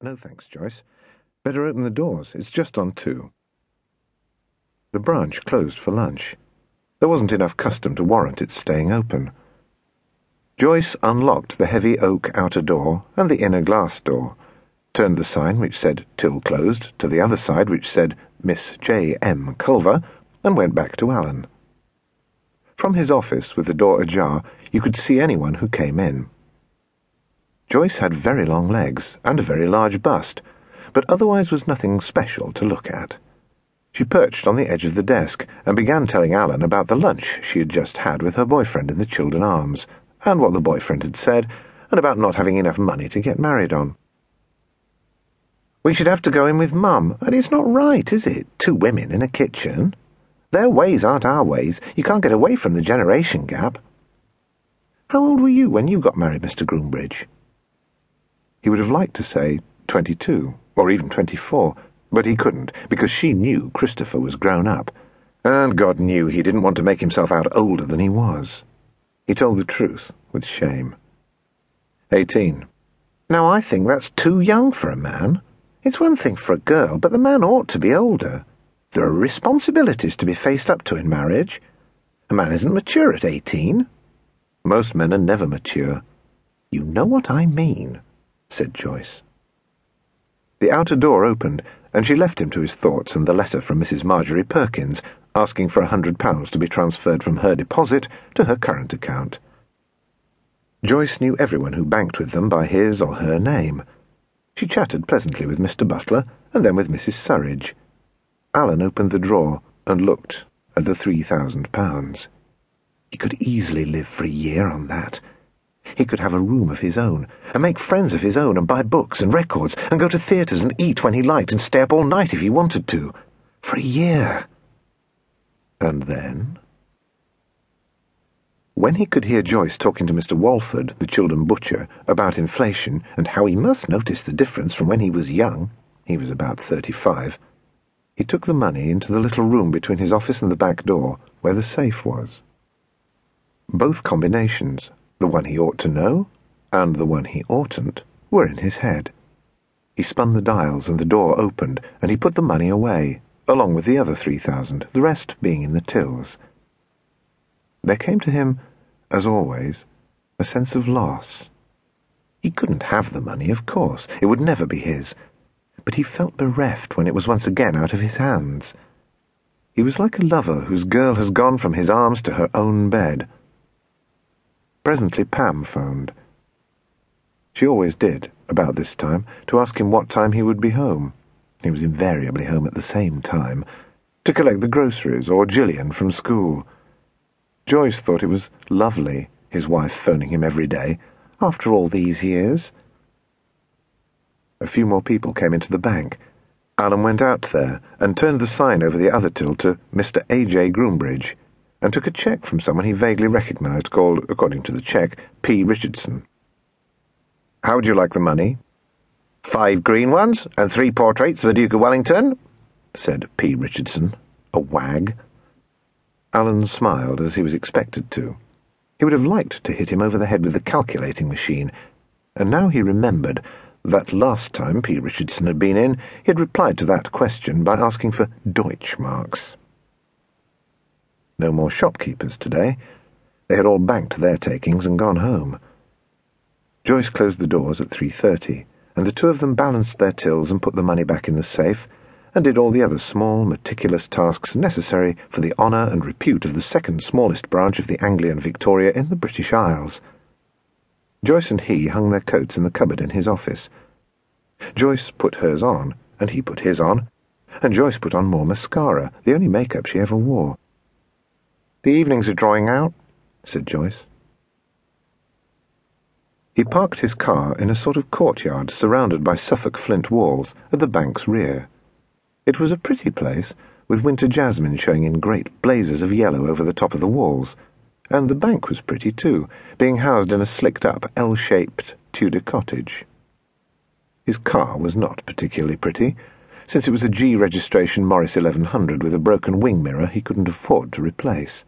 No thanks, Joyce. Better open the doors. It's just on two. The branch closed for lunch. There wasn't enough custom to warrant its staying open. Joyce unlocked the heavy oak outer door and the inner glass door, turned the sign which said Till Closed to the other side which said Miss J. M. Culver, and went back to Alan. From his office, with the door ajar, you could see anyone who came in. Joyce had very long legs and a very large bust, but otherwise was nothing special to look at. She perched on the edge of the desk and began telling Alan about the lunch she had just had with her boyfriend in the Chiltern Arms, and what the boyfriend had said, and about not having enough money to get married on. We should have to go in with Mum, and it's not right, is it? Two women in a kitchen. Their ways aren't our ways. You can't get away from the generation gap. How old were you when you got married, Mr. Groombridge? He would have liked to say twenty-two, or even twenty-four, but he couldn't, because she knew Christopher was grown up, and God knew he didn't want to make himself out older than he was. He told the truth, with shame. Eighteen. Now I think that's too young for a man. It's one thing for a girl, but the man ought to be older. There are responsibilities to be faced up to in marriage. A man isn't mature at eighteen. Most men are never mature. You know what I mean, said Joyce. The outer door opened, and she left him to his thoughts and the letter from Mrs. Marjorie Perkins asking for a hundred pounds to be transferred from her deposit to her current account. Joyce knew everyone who banked with them by his or her name. She chatted pleasantly with Mr. Butler and then with Mrs. Surridge. Alan opened the drawer and looked at the three thousand pounds. He could easily live for a year on that. He could have a room of his own, and make friends of his own, and buy books and records, and go to theatres and eat when he liked, and stay up all night if he wanted to. For a year. And then? When he could hear Joyce talking to Mr. Walford, the Chiltern butcher, about inflation and how he must notice the difference from when he was young, he was about thirty-five, he took the money into the little room between his office and the back door, where the safe was. Both combinations, the one he ought to know and the one he oughtn't, were in his head. He spun the dials and the door opened, and he put the money away, along with the other three thousand, the rest being in the tills. There came to him as always, a sense of loss. He couldn't have the money, of course. It would never be his. But he felt bereft when it was once again out of his hands. He was like a lover whose girl has gone from his arms to her own bed. Presently Pam phoned. She always did, about this time, to ask him what time he would be home. He was invariably home at the same time, to collect the groceries or Gillian from school. Joyce thought it was lovely, his wife phoning him every day, after all these years. A few more people came into the bank. Alan went out there and turned the sign over the other till to Mr. A.J. Groombridge, and took a cheque from someone he vaguely recognised, called, according to the cheque, P. Richardson. How would you like the money? Five green ones and three portraits of the Duke of Wellington, said P. Richardson, a wag. Alan smiled as he was expected to. He would have liked to hit him over the head with the calculating machine, and now he remembered that last time P. Richardson had been in, he had replied to that question by asking for Deutschmarks. No more shopkeepers today. They had all banked their takings and gone home. Joyce closed the doors at 3.30, and the two of them balanced their tills and put the money back in the safe, and did all the other small, meticulous tasks necessary for the honour and repute of the second smallest branch of the Anglian Victoria in the British Isles. Joyce and he hung their coats in the cupboard in his office. Joyce put hers on, and he put his on, and Joyce put on more mascara, the only makeup she ever wore. The evenings are drawing out, said Joyce. He parked his car in a sort of courtyard surrounded by Suffolk flint walls at the bank's rear. It was a pretty place, with winter jasmine showing in great blazes of yellow over the top of the walls, and the bank was pretty too, being housed in a slicked-up, L-shaped Tudor cottage. His car was not particularly pretty, since it was a G registration Morris 1100 with a broken wing mirror he couldn't afford to replace.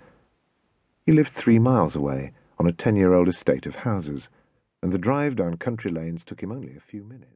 He lived three miles away, on a ten-year-old estate of houses, and the drive down country lanes took him only a few minutes.